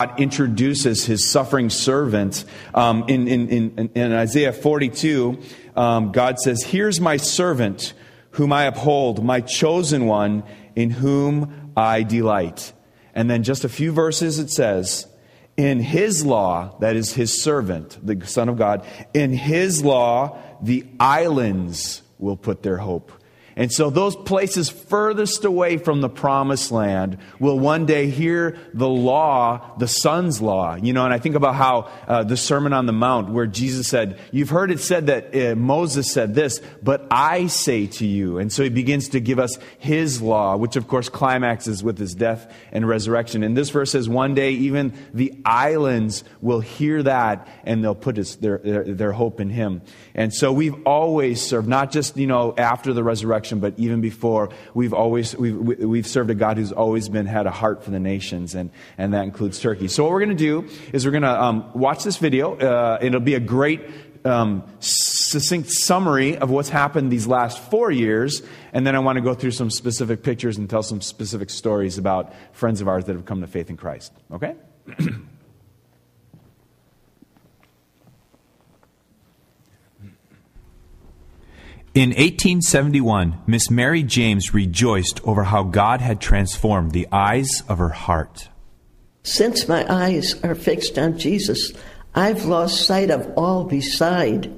God introduces his suffering servant. Um, in, in, in, in, Isaiah 42, um, God says, Here's my servant whom I uphold, my chosen one in whom I delight. And then just a few verses it says, In his law, that is his servant, the Son of God, in his law, the islands will put their hope. And so those places furthest away from the promised land will one day hear the law, the Son's law. You know, and I think about how uh, the Sermon on the Mount, where Jesus said, You've heard it said that uh, Moses said this, but I say to you. And so he begins to give us his law, which of course climaxes with his death and resurrection. And this verse says, One day even the islands will hear that and they'll put his, their, their, their hope in him. And so we've always served, not just, you know, after the resurrection but even before, we've always we've, we've served a God who's always been had a heart for the nations, and, and that includes Turkey. So what we're going to do is we're going to um, watch this video. Uh, it'll be a great um, succinct summary of what's happened these last four years, and then I want to go through some specific pictures and tell some specific stories about friends of ours that have come to faith in Christ. Okay? In 1871, Miss Mary James rejoiced over how God had transformed the eyes of her heart. Since my eyes are fixed on Jesus, I've lost sight of all beside.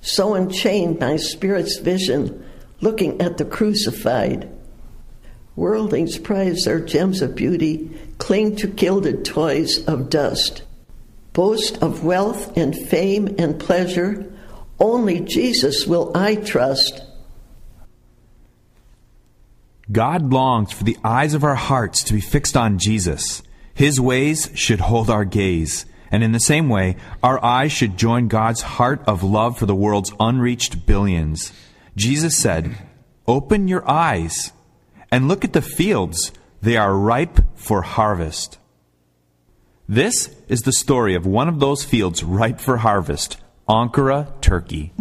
So enchained my spirit's vision, looking at the crucified. Worldlings prize their gems of beauty, cling to gilded toys of dust, boast of wealth and fame and pleasure only Jesus will I trust. God longs for the eyes of our hearts to be fixed on Jesus. His ways should hold our gaze. And in the same way, our eyes should join God's heart of love for the world's unreached billions. Jesus said, Open your eyes and look at the fields. They are ripe for harvest. This is the story of one of those fields ripe for harvest Ankara, Turkey.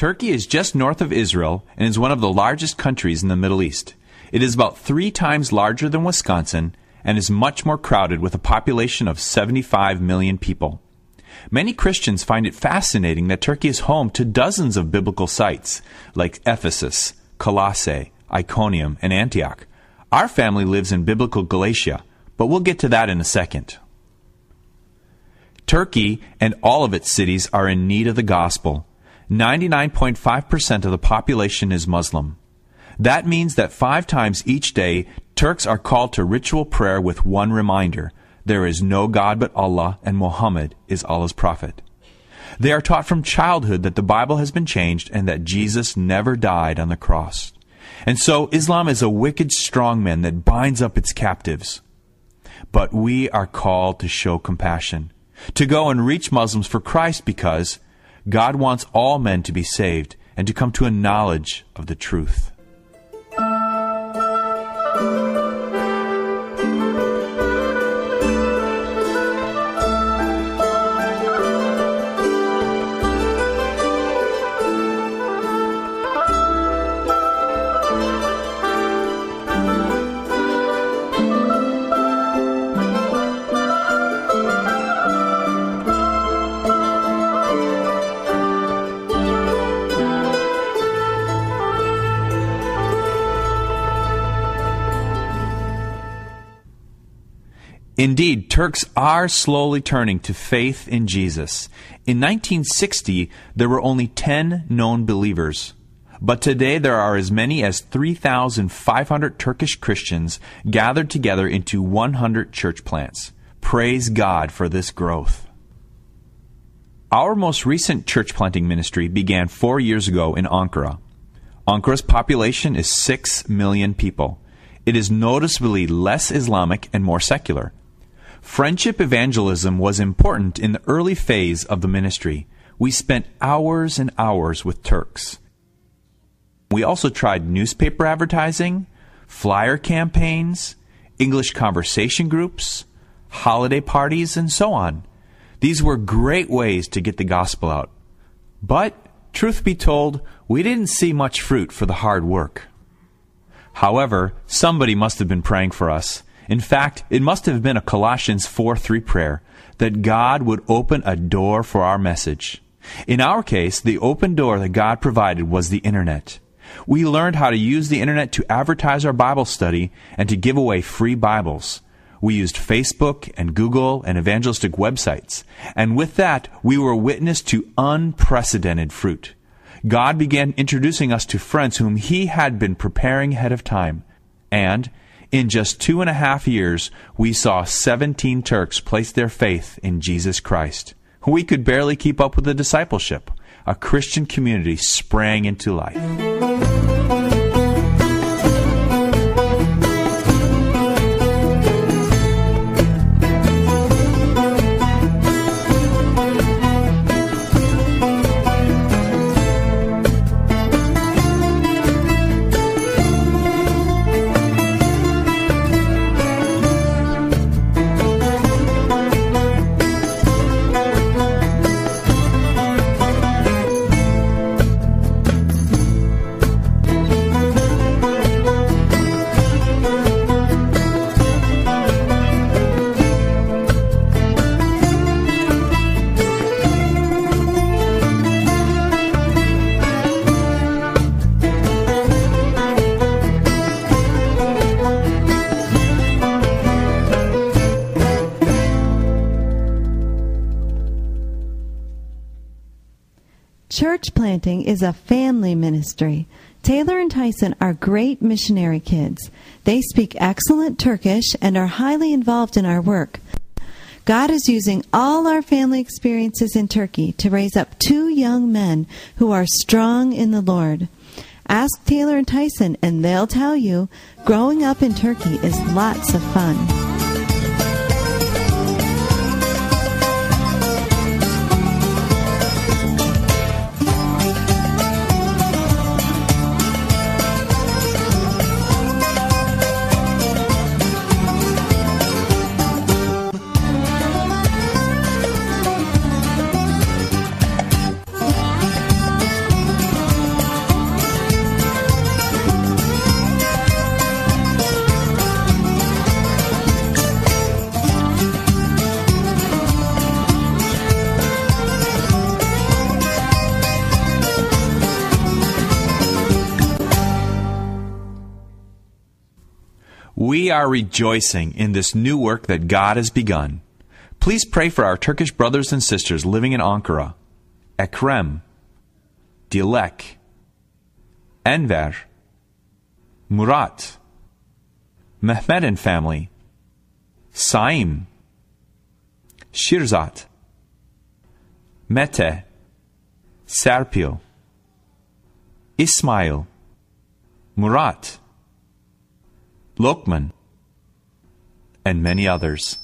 Turkey is just north of Israel and is one of the largest countries in the Middle East. It is about three times larger than Wisconsin and is much more crowded with a population of 75 million people. Many Christians find it fascinating that Turkey is home to dozens of biblical sites like Ephesus, Colossae, Iconium, and Antioch. Our family lives in biblical Galatia, but we'll get to that in a second. Turkey and all of its cities are in need of the gospel 99.5% of the population is Muslim. That means that five times each day, Turks are called to ritual prayer with one reminder there is no God but Allah, and Muhammad is Allah's prophet. They are taught from childhood that the Bible has been changed and that Jesus never died on the cross. And so Islam is a wicked strongman that binds up its captives. But we are called to show compassion, to go and reach Muslims for Christ because God wants all men to be saved and to come to a knowledge of the truth. Indeed, Turks are slowly turning to faith in Jesus. In 1960, there were only 10 known believers. But today there are as many as 3,500 Turkish Christians gathered together into 100 church plants. Praise God for this growth. Our most recent church planting ministry began four years ago in Ankara. Ankara's population is 6 million people. It is noticeably less Islamic and more secular. Friendship evangelism was important in the early phase of the ministry. We spent hours and hours with Turks. We also tried newspaper advertising, flyer campaigns, English conversation groups, holiday parties, and so on. These were great ways to get the gospel out. But, truth be told, we didn't see much fruit for the hard work. However, somebody must have been praying for us in fact, it must have been a Colossians 4 3 prayer that God would open a door for our message. In our case, the open door that God provided was the internet. We learned how to use the internet to advertise our Bible study and to give away free Bibles. We used Facebook and Google and evangelistic websites. And with that, we were witness to unprecedented fruit. God began introducing us to friends whom He had been preparing ahead of time. And in just two and a half years, we saw 17 Turks place their faith in Jesus Christ. We could barely keep up with the discipleship. A Christian community sprang into life. Planting is a family ministry. Taylor and Tyson are great missionary kids. They speak excellent Turkish and are highly involved in our work. God is using all our family experiences in Turkey to raise up two young men who are strong in the Lord. Ask Taylor and Tyson, and they'll tell you growing up in Turkey is lots of fun. Are rejoicing in this new work that God has begun. Please pray for our Turkish brothers and sisters living in Ankara, Ekrem, Dilek, Enver, Murat, Mehmet and family, Saim, Shirzat, Mete, Serpil, Ismail, Murat, Lokman, and many others.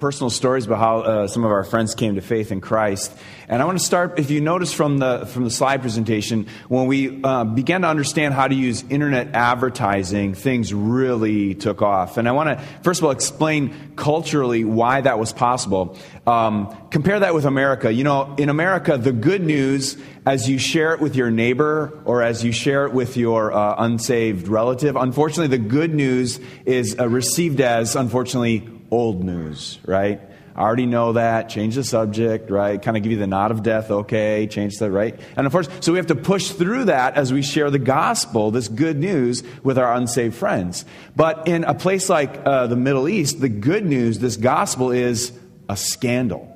Personal stories about how uh, some of our friends came to faith in Christ. And I want to start, if you notice from the, from the slide presentation, when we uh, began to understand how to use internet advertising, things really took off. And I want to, first of all, explain culturally why that was possible. Um, compare that with America. You know, in America, the good news, as you share it with your neighbor or as you share it with your uh, unsaved relative, unfortunately, the good news is uh, received as, unfortunately, old news, right? I already know that. Change the subject, right? Kind of give you the nod of death. Okay, change the right. And of course, so we have to push through that as we share the gospel, this good news, with our unsaved friends. But in a place like uh, the Middle East, the good news, this gospel, is a scandal.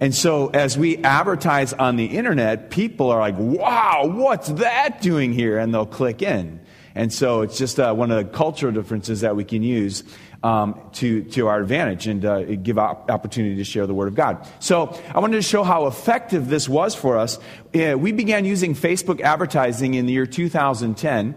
And so, as we advertise on the internet, people are like, wow, what's that doing here? And they'll click in. And so, it's just uh, one of the cultural differences that we can use um, to, to our advantage and uh, give op- opportunity to share the Word of God. So I wanted to show how effective this was for us. Uh, we began using Facebook advertising in the year 2010.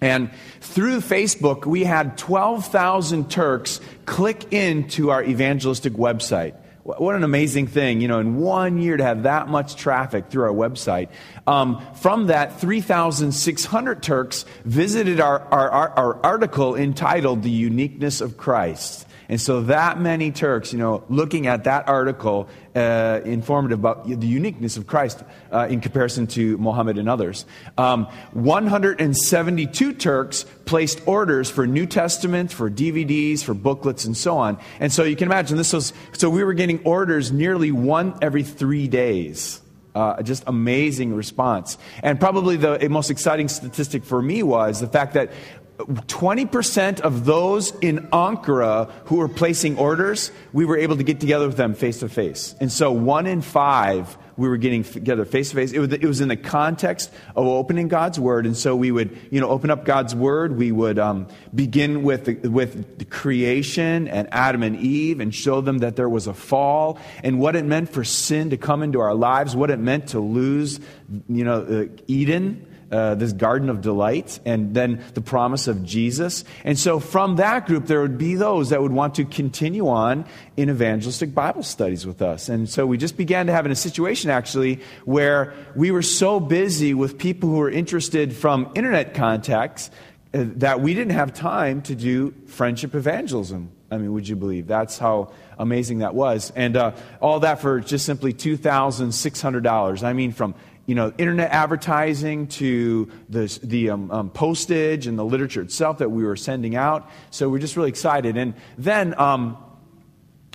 And through Facebook, we had 12,000 Turks click into our evangelistic website. What an amazing thing, you know, in one year to have that much traffic through our website. Um, from that, 3,600 Turks visited our, our, our, article entitled The Uniqueness of Christ. And so that many Turks, you know, looking at that article, uh, informative about the uniqueness of Christ uh, in comparison to Mohammed and others. Um, 172 Turks placed orders for New Testament, for DVDs, for booklets, and so on. And so you can imagine this was, so we were getting orders nearly one every three days. Uh, just amazing response. And probably the most exciting statistic for me was the fact that 20% of those in Ankara who were placing orders, we were able to get together with them face to face. And so one in five, we were getting together face to face. It was in the context of opening God's Word. And so we would, you know, open up God's Word. We would um, begin with the, with the creation and Adam and Eve and show them that there was a fall and what it meant for sin to come into our lives, what it meant to lose, you know, uh, Eden uh, this garden of delight, and then the promise of Jesus. And so, from that group, there would be those that would want to continue on in evangelistic Bible studies with us. And so, we just began to have in a situation actually where we were so busy with people who were interested from internet contacts uh, that we didn't have time to do friendship evangelism. I mean, would you believe? That's how amazing that was. And uh, all that for just simply $2,600. I mean, from you know, internet advertising to the, the um, um, postage and the literature itself that we were sending out. So we're just really excited. And then um,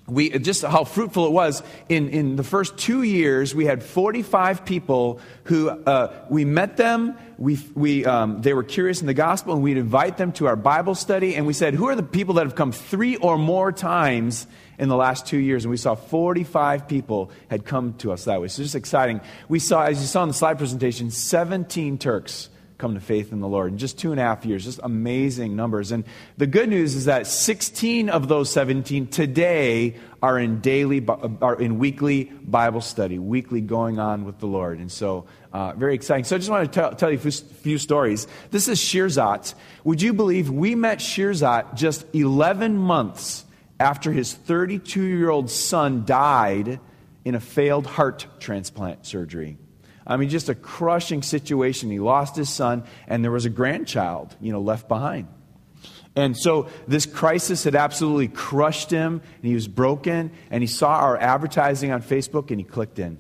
we just how fruitful it was in, in the first two years we had 45 people who uh, we met them we, we, um, they were curious in the gospel and we'd invite them to our bible study and we said who are the people that have come three or more times in the last two years, and we saw 45 people had come to us that way. So just exciting. We saw, as you saw in the slide presentation, 17 Turks come to faith in the Lord in just two and a half years. Just amazing numbers. And the good news is that 16 of those 17 today are in daily, are in weekly Bible study, weekly going on with the Lord. And so, uh, very exciting. So I just want to tell, tell you a few, few, stories. This is Shirzat. Would you believe we met Shirzat just 11 months after his 32 year old son died in a failed heart transplant surgery. I mean, just a crushing situation. He lost his son, and there was a grandchild, you know, left behind. And so this crisis had absolutely crushed him, and he was broken, and he saw our advertising on Facebook, and he clicked in.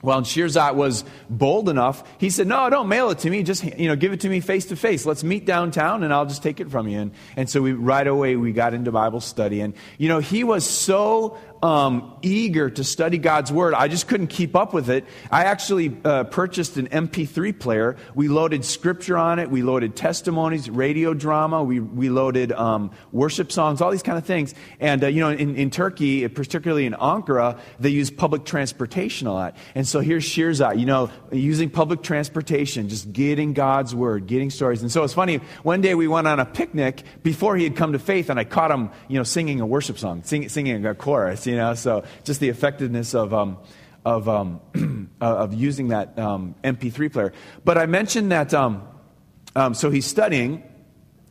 Well, and Shirzat was bold enough. He said, "No, don't mail it to me. Just you know, give it to me face to face. Let's meet downtown, and I'll just take it from you." And, and so we right away we got into Bible study, and you know, he was so um, eager to study God's Word. I just couldn't keep up with it. I actually uh, purchased an MP3 player. We loaded scripture on it. We loaded testimonies, radio drama. We, we loaded um, worship songs, all these kind of things. And, uh, you know, in, in Turkey, particularly in Ankara, they use public transportation a lot. And so here's Shirzat, you know, using public transportation, just getting God's Word, getting stories. And so it's funny, one day we went on a picnic before he had come to faith, and I caught him, you know, singing a worship song, sing, singing a chorus you know. So just the effectiveness of um, of um, of using that um, MP3 player. But I mentioned that. Um, um, so he's studying.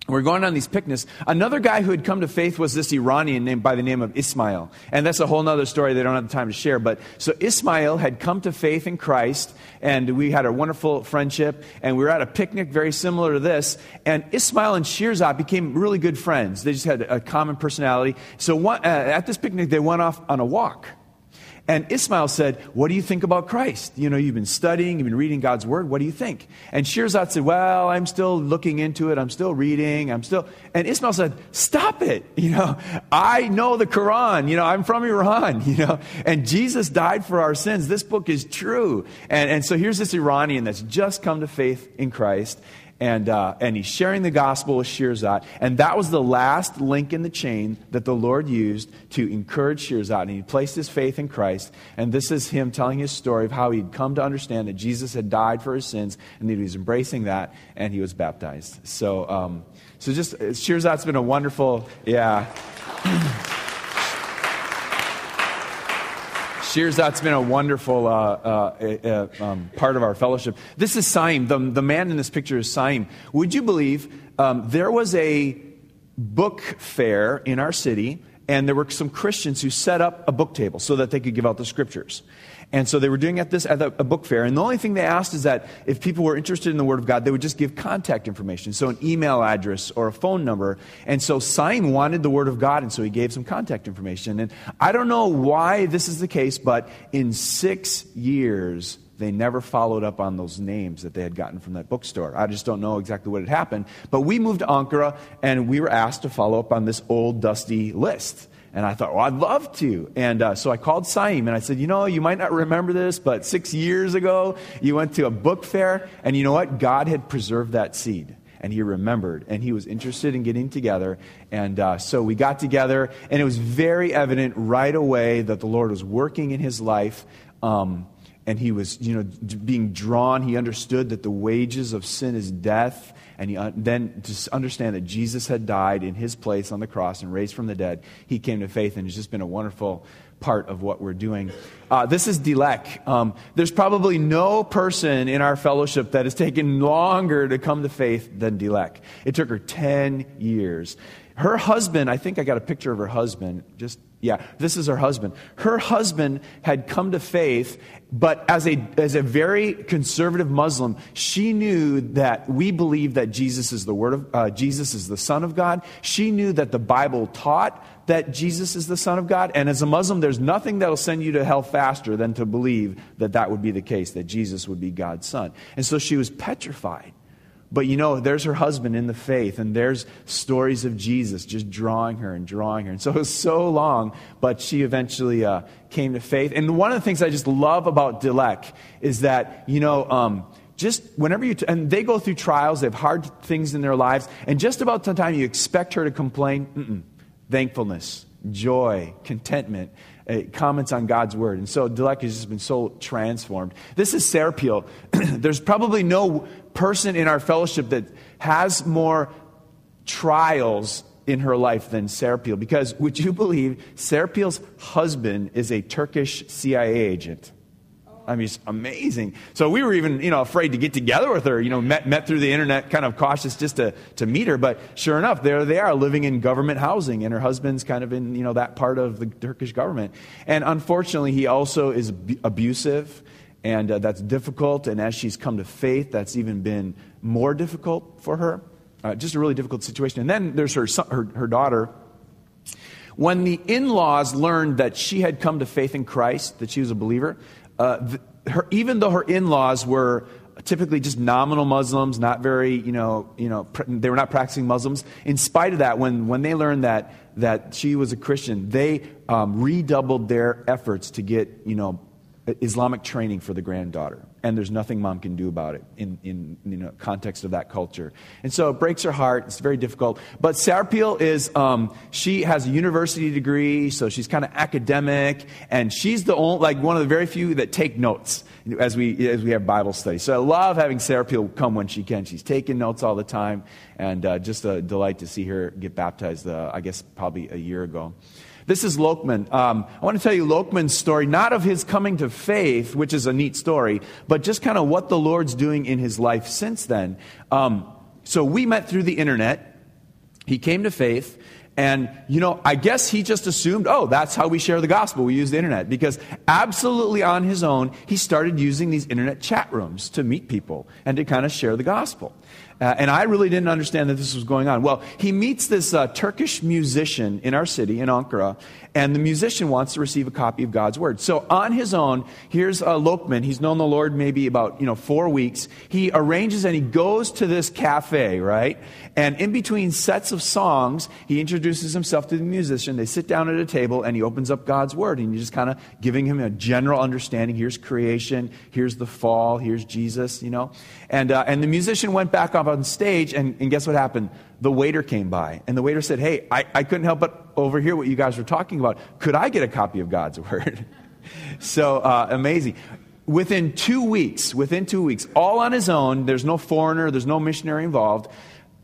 We're going on these picnics. Another guy who had come to faith was this Iranian named by the name of Ismail. And that's a whole other story they don't have the time to share. But so Ismail had come to faith in Christ, and we had a wonderful friendship, and we were at a picnic very similar to this. And Ismail and Shirzad became really good friends. They just had a common personality. So one, uh, at this picnic, they went off on a walk. And Ismail said, What do you think about Christ? You know, you've been studying, you've been reading God's word. What do you think? And Shirzad said, Well, I'm still looking into it. I'm still reading. I'm still. And Ismail said, Stop it. You know, I know the Quran. You know, I'm from Iran. You know, and Jesus died for our sins. This book is true. And, and so here's this Iranian that's just come to faith in Christ and, uh, and he's sharing the gospel with Shirzad. And that was the last link in the chain that the Lord used to encourage Shirzad. And he placed his faith in Christ. And this is him telling his story of how he'd come to understand that Jesus had died for his sins and that he was embracing that and he was baptized. So, um, so just, Shirzad's been a wonderful, yeah. Shirzad's been a wonderful uh, uh, uh, um, part of our fellowship. This is Saim. The, the man in this picture is Saim. Would you believe um, there was a book fair in our city, and there were some Christians who set up a book table so that they could give out the scriptures. And so they were doing at this at a book fair. And the only thing they asked is that if people were interested in the Word of God, they would just give contact information. So an email address or a phone number. And so Saim wanted the Word of God, and so he gave some contact information. And I don't know why this is the case, but in six years, they never followed up on those names that they had gotten from that bookstore. I just don't know exactly what had happened. But we moved to Ankara, and we were asked to follow up on this old, dusty list. And I thought, well, I'd love to. And uh, so I called Saim and I said, you know, you might not remember this, but six years ago, you went to a book fair. And you know what? God had preserved that seed. And he remembered. And he was interested in getting together. And uh, so we got together. And it was very evident right away that the Lord was working in his life. Um, and he was, you know, being drawn. He understood that the wages of sin is death and he, then to understand that Jesus had died in his place on the cross and raised from the dead, he came to faith, and it's just been a wonderful part of what we're doing. Uh, this is Dilek. Um, there's probably no person in our fellowship that has taken longer to come to faith than Dilek. It took her 10 years. Her husband, I think I got a picture of her husband, just yeah, this is her husband. Her husband had come to faith, but as a, as a very conservative Muslim, she knew that we believe that Jesus is the Word of uh, Jesus is the Son of God. She knew that the Bible taught that Jesus is the Son of God. And as a Muslim, there's nothing that'll send you to hell faster than to believe that that would be the case, that Jesus would be God's Son. And so she was petrified. But you know, there's her husband in the faith, and there's stories of Jesus just drawing her and drawing her. And so it was so long, but she eventually uh, came to faith. And one of the things I just love about Dilek is that, you know, um, just whenever you, t- and they go through trials, they have hard things in their lives, and just about the time you expect her to complain, thankfulness, joy, contentment. Uh, comments on God's word. And so Dilek has just been so transformed. This is Serapil. There's probably no person in our fellowship that has more trials in her life than Serapil. Because would you believe Serapil's husband is a Turkish CIA agent? I mean, it's amazing. So we were even, you know, afraid to get together with her, you know, met, met through the internet, kind of cautious just to, to meet her. But sure enough, there they are living in government housing, and her husband's kind of in, you know, that part of the Turkish government. And unfortunately, he also is abusive, and uh, that's difficult. And as she's come to faith, that's even been more difficult for her. Uh, just a really difficult situation. And then there's her, son, her, her daughter. When the in laws learned that she had come to faith in Christ, that she was a believer, uh, her, even though her in-laws were typically just nominal Muslims, not very, you know, you know, pr- they were not practicing Muslims. In spite of that, when, when they learned that, that she was a Christian, they um, redoubled their efforts to get, you know, Islamic training for the granddaughter. And there's nothing mom can do about it in, in you know, context of that culture. And so it breaks her heart. It's very difficult. But Sarapil is, um, she has a university degree, so she's kind of academic. And she's the only, like one of the very few that take notes as we, as we have Bible study. So I love having Sarapil come when she can. She's taking notes all the time. And uh, just a delight to see her get baptized, uh, I guess, probably a year ago. This is Lokman. Um, I want to tell you Lokman's story, not of his coming to faith, which is a neat story, but just kind of what the Lord's doing in his life since then. Um, so we met through the internet. he came to faith and, you know, I guess he just assumed, oh, that's how we share the gospel. We use the internet. Because absolutely on his own, he started using these internet chat rooms to meet people and to kind of share the gospel. Uh, and I really didn't understand that this was going on. Well, he meets this uh, Turkish musician in our city, in Ankara, and the musician wants to receive a copy of God's Word. So on his own, here's uh, Lokman. He's known the Lord maybe about, you know, four weeks. He arranges and he goes to this cafe, right? And in between sets of songs, he introduces himself to the musician. They sit down at a table and he opens up God's Word. And he's just kind of giving him a general understanding. Here's creation. Here's the fall. Here's Jesus, you know. And, uh, and the musician went back on stage, and, and guess what happened? The waiter came by, and the waiter said, Hey, I, I couldn't help but overhear what you guys were talking about. Could I get a copy of God's Word? so uh, amazing. Within two weeks, within two weeks, all on his own, there's no foreigner, there's no missionary involved.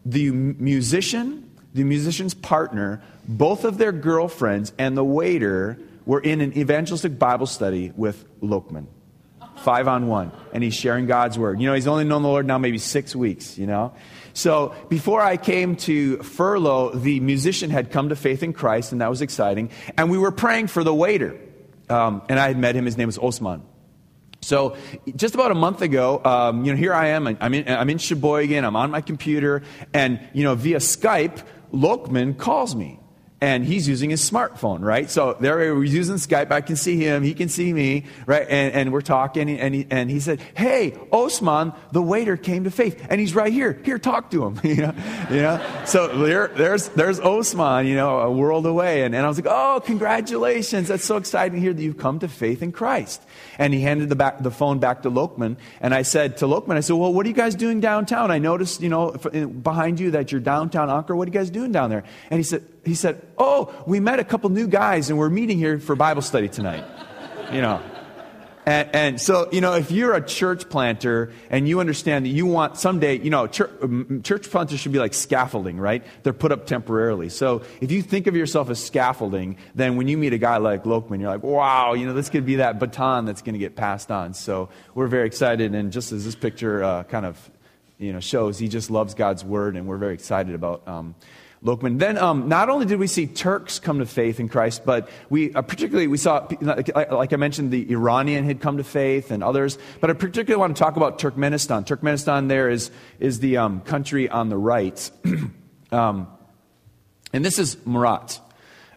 The musician, the musician's partner, both of their girlfriends, and the waiter were in an evangelistic Bible study with Lokman five on one, and he's sharing God's word. You know, he's only known the Lord now maybe six weeks, you know? So before I came to furlough, the musician had come to faith in Christ, and that was exciting. And we were praying for the waiter. Um, and I had met him, his name was Osman. So, just about a month ago, um, you know, here I am. I'm in, I'm in Sheboygan. I'm on my computer, and you know, via Skype, Lokman calls me and he's using his smartphone, right? So there we're using Skype. I can see him. He can see me, right? And, and we're talking, and he, and he said, "Hey, Osman, the waiter came to faith, and he's right here. Here, talk to him." you know, you know. So there, there's there's Osman, you know, a world away, and, and I was like, "Oh, congratulations! That's so exciting to hear that you've come to faith in Christ." And he handed the back the phone back to Lokman, and I said to Lokman, "I said, well, what are you guys doing downtown? I noticed, you know, behind you that you're downtown Ankara. What are you guys doing down there?" And he said, he said, Oh, we met a couple new guys and we're meeting here for Bible study tonight. You know. And, and, so, you know, if you're a church planter and you understand that you want someday, you know, church, church planters should be like scaffolding, right? They're put up temporarily. So if you think of yourself as scaffolding, then when you meet a guy like Lokman, you're like, wow, you know, this could be that baton that's going to get passed on. So we're very excited. And just as this picture uh, kind of, you know, shows, he just loves God's word, and we're very excited about. Um, Lokman. Then, um, not only did we see Turks come to faith in Christ, but we uh, particularly we saw, like, I mentioned, the Iranian had come to faith and others. But I particularly want to talk about Turkmenistan. Turkmenistan there is is the um, country on the right, um, and this is Murat.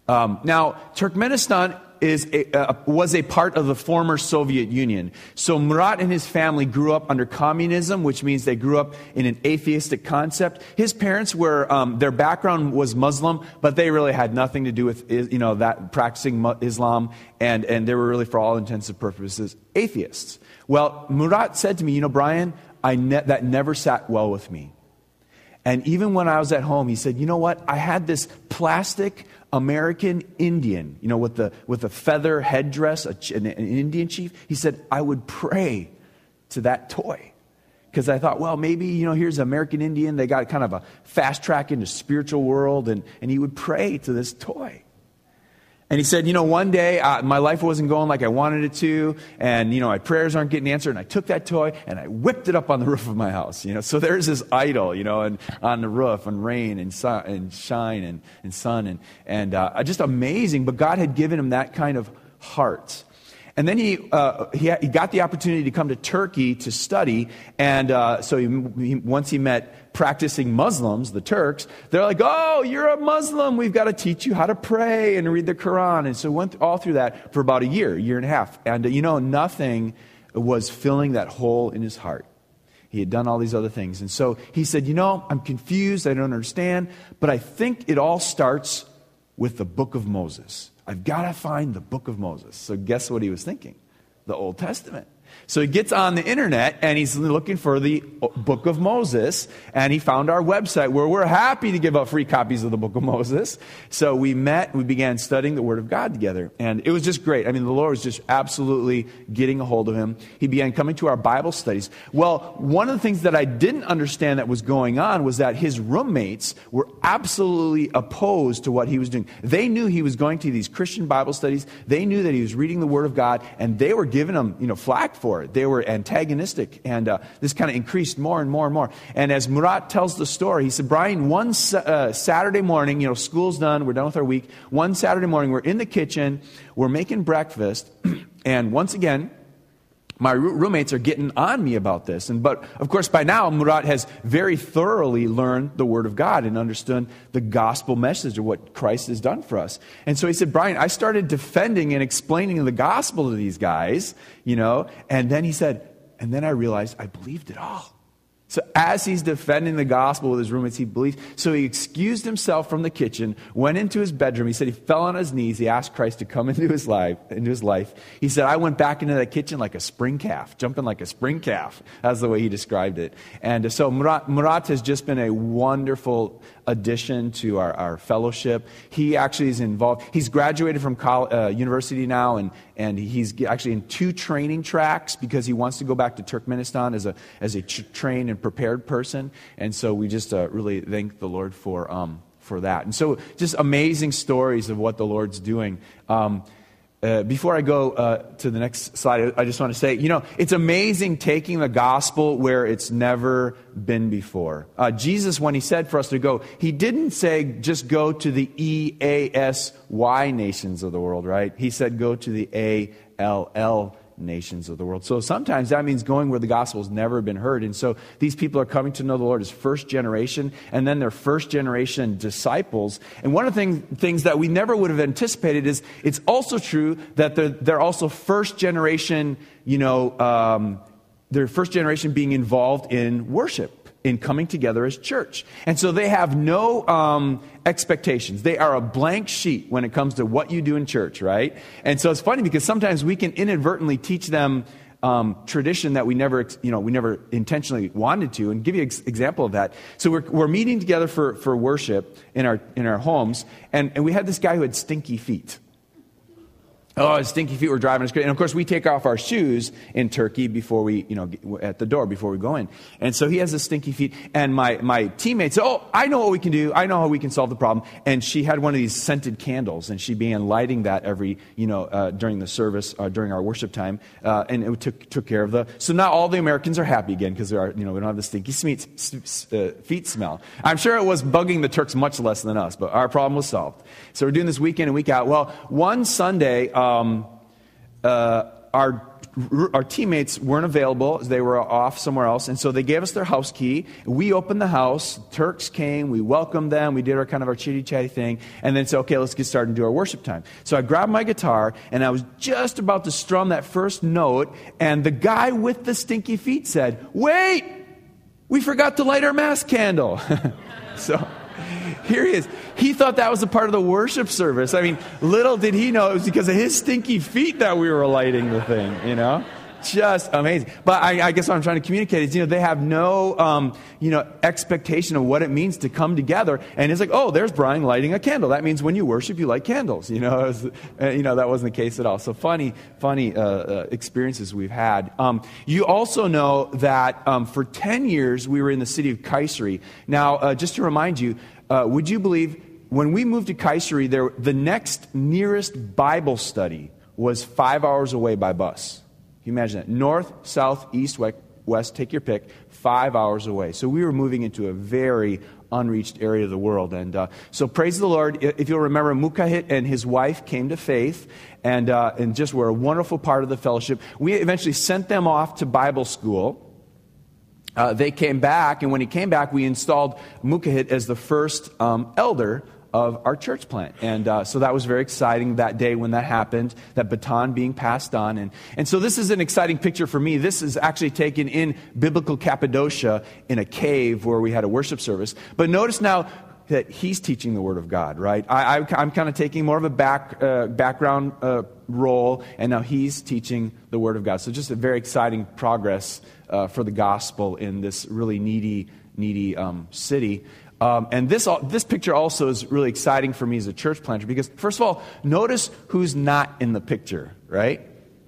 Um, now, Turkmenistan is a, uh, was a part of the former Soviet Union. So Murat and his family grew up under communism, which means they grew up in an atheistic concept. His parents were, um, their background was Muslim, but they really had nothing to do with, you know, that practicing Islam, and, and they were really, for all intents and purposes, atheists. Well, Murat said to me, you know, Brian, I ne- that never sat well with me. And even when I was at home, he said, you know what? I had this plastic American Indian, you know, with the, with the feather headdress, an, an Indian chief, he said, I would pray to that toy. Because I thought, well, maybe, you know, here's an American Indian. They got kind of a fast track into spiritual world, and, and he would pray to this toy. And he said, you know, one day uh, my life wasn't going like I wanted it to, and, you know, my prayers aren't getting answered. And I took that toy and I whipped it up on the roof of my house, you know. So there's this idol, you know, and on the roof, and rain and sun and shine and, and sun, and, and uh, just amazing. But God had given him that kind of heart. And then he, uh, he, he, got the opportunity to come to Turkey to study. And uh, so he, he, once he met practicing Muslims, the Turks, they're like, oh, you're a Muslim. We've got to teach you how to pray and read the Quran. And so went all through that for about a year, year and a half. And, uh, you know, nothing was filling that hole in his heart. He had done all these other things. And so he said, you know, I'm confused. I don't understand. But I think it all starts with the book of Moses. I've got to find the book of Moses. So, guess what he was thinking? The Old Testament. So he gets on the internet and he's looking for the book of Moses. And he found our website where we're happy to give out free copies of the book of Moses. So we met, we began studying the Word of God together. And it was just great. I mean, the Lord was just absolutely getting a hold of him. He began coming to our Bible studies. Well, one of the things that I didn't understand that was going on was that his roommates were absolutely opposed to what he was doing. They knew he was going to these Christian Bible studies. They knew that he was reading the Word of God and they were giving him, you know, flack attacked for. They were antagonistic, and uh, this kind of increased more and more and more. And as Murat tells the story, he said, Brian, one uh, Saturday morning, you know, school's done, we're done with our week. One Saturday morning, we're in the kitchen, we're making breakfast, and once again, my roommates are getting on me about this. And, but of course, by now, Murat has very thoroughly learned the Word of God and understood the gospel message of what Christ has done for us. And so he said, Brian, I started defending and explaining the gospel to these guys, you know, and then he said, and then I realized I believed it all. So as he's defending the gospel with his roommates, he believes. So he excused himself from the kitchen, went into his bedroom. He said he fell on his knees. He asked Christ to come into his life. Into his life. He said, "I went back into that kitchen like a spring calf, jumping like a spring calf." That's the way he described it. And so Murat, Murat has just been a wonderful addition to our, our fellowship. He actually is involved. He's graduated from college, uh, university now, and, and he's actually in two training tracks because he wants to go back to Turkmenistan as a, as a tr- trained and prepared person. And so we just uh, really thank the Lord for, um, for that. And so just amazing stories of what the Lord's doing. Um, uh, before I go uh, to the next slide, I just want to say, you know, it's amazing taking the gospel where it's never been before. Uh, Jesus, when he said for us to go, he didn't say just go to the E A S Y nations of the world, right? He said go to the A L L nations of the world. So sometimes that means going where the gospel has never been heard. And so these people are coming to know the Lord as first generation, and then they're first generation disciples. And one of the thing, things that we never would have anticipated is it's also true that they're, they're also first generation, you know, um, they're first generation being involved in worship in coming together as church. And so they have no um, expectations. They are a blank sheet when it comes to what you do in church, right? And so it's funny because sometimes we can inadvertently teach them um, tradition that we never, you know, we never intentionally wanted to. And give you an ex- example of that. So we're, we're meeting together for, for worship in our, in our homes, and, and we had this guy who had stinky feet. Oh, his stinky feet were driving us crazy. And of course, we take off our shoes in Turkey before we, you know, at the door before we go in. And so he has his stinky feet. And my, my teammate said, Oh, I know what we can do. I know how we can solve the problem. And she had one of these scented candles, and she began lighting that every, you know, uh, during the service, uh, during our worship time. Uh, and it took, took care of the. So now all the Americans are happy again because are, you know, we don't have the stinky uh, feet smell. I'm sure it was bugging the Turks much less than us, but our problem was solved. So we're doing this week in and week out. Well, one Sunday, um, uh, our our teammates weren't available. They were off somewhere else. And so they gave us their house key. We opened the house. Turks came. We welcomed them. We did our kind of our chitty chatty thing. And then said, okay, let's get started and do our worship time. So I grabbed my guitar and I was just about to strum that first note. And the guy with the stinky feet said, wait, we forgot to light our mass candle. so here he is. He thought that was a part of the worship service. I mean, little did he know it was because of his stinky feet that we were lighting the thing, you know? Just amazing. But I, I guess what I'm trying to communicate is, you know, they have no, um, you know, expectation of what it means to come together. And it's like, oh, there's Brian lighting a candle. That means when you worship, you light candles. You know, was, uh, you know that wasn't the case at all. So funny, funny uh, uh, experiences we've had. Um, you also know that um, for 10 years we were in the city of Kayseri. Now, uh, just to remind you, uh, would you believe when we moved to Kayseri, there, the next nearest Bible study was five hours away by bus. You imagine that? North, south, east, west, take your pick, five hours away. So we were moving into a very unreached area of the world. And uh, so praise the Lord. If you'll remember, Mukahit and his wife came to faith and, uh, and just were a wonderful part of the fellowship. We eventually sent them off to Bible school uh, they came back, and when he came back, we installed Mukahit as the first um, elder of our church plant. And uh, so that was very exciting that day when that happened, that baton being passed on. And, and so this is an exciting picture for me. This is actually taken in biblical Cappadocia in a cave where we had a worship service. But notice now that he's teaching the Word of God, right? I, am kind of taking more of a back, uh, background uh, role, and now he's teaching the Word of God. So just a very exciting progress uh, for the gospel in this really needy, needy um, city. Um, and this, this picture also is really exciting for me as a church planter because, first of all, notice who's not in the picture, right?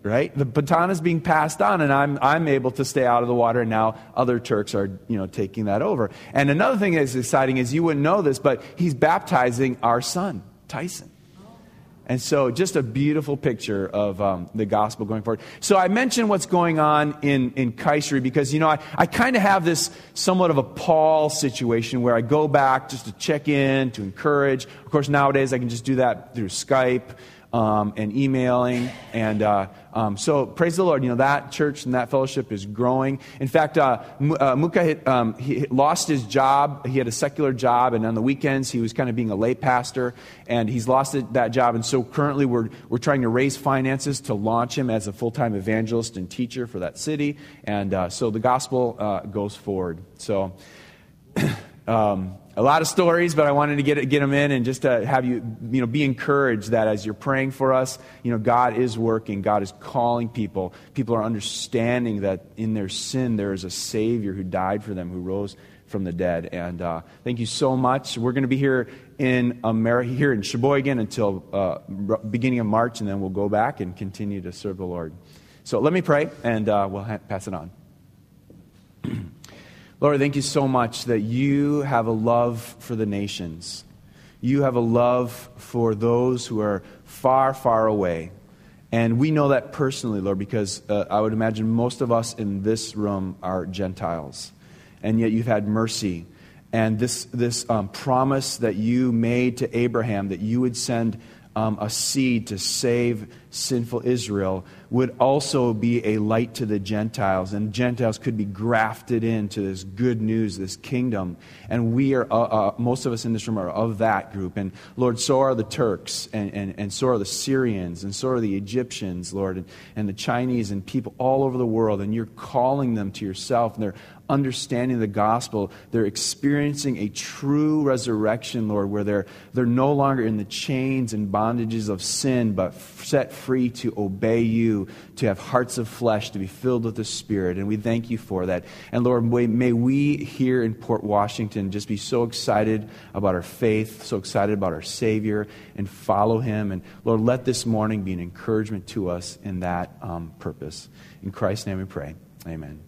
Right? The baton is being passed on, and I'm, I'm able to stay out of the water, and now other Turks are you know, taking that over. And another thing that's exciting is you wouldn't know this, but he's baptizing our son, Tyson. And so, just a beautiful picture of um, the gospel going forward. So, I mentioned what's going on in, in Kayseri because, you know, I, I kind of have this somewhat of a Paul situation where I go back just to check in, to encourage. Of course, nowadays I can just do that through Skype um, and emailing. And uh, um, so, praise the Lord, you know, that church and that fellowship is growing. In fact, uh, uh, Muka hit, um, he lost his job. He had a secular job, and on the weekends, he was kind of being a lay pastor, and he's lost that job. And so, currently, we're, we're trying to raise finances to launch him as a full time evangelist and teacher for that city. And uh, so, the gospel uh, goes forward. So, um, a lot of stories, but I wanted to get, get them in and just to have you, you know, be encouraged that as you're praying for us, you know, God is working. God is calling people. People are understanding that in their sin there is a Savior who died for them, who rose from the dead. And uh, thank you so much. We're going to be here in America, here in Sheboygan until uh, beginning of March, and then we'll go back and continue to serve the Lord. So let me pray, and uh, we'll ha- pass it on. Lord, thank you so much that you have a love for the nations. You have a love for those who are far, far away. And we know that personally, Lord, because uh, I would imagine most of us in this room are Gentiles. And yet you've had mercy. And this, this um, promise that you made to Abraham that you would send um, a seed to save sinful Israel would also be a light to the Gentiles, and Gentiles could be grafted into this good news, this kingdom. And we are, uh, uh, most of us in this room are of that group. And Lord, so are the Turks, and, and, and so are the Syrians, and so are the Egyptians, Lord, and, and the Chinese, and people all over the world. And you're calling them to yourself, and they're understanding the gospel. They're experiencing a true resurrection, Lord, where they're, they're no longer in the chains and bondages of sin, but set free to obey you, to have hearts of flesh, to be filled with the Spirit. And we thank you for that. And Lord, may we here in Port Washington just be so excited about our faith, so excited about our Savior, and follow Him. And Lord, let this morning be an encouragement to us in that um, purpose. In Christ's name we pray. Amen.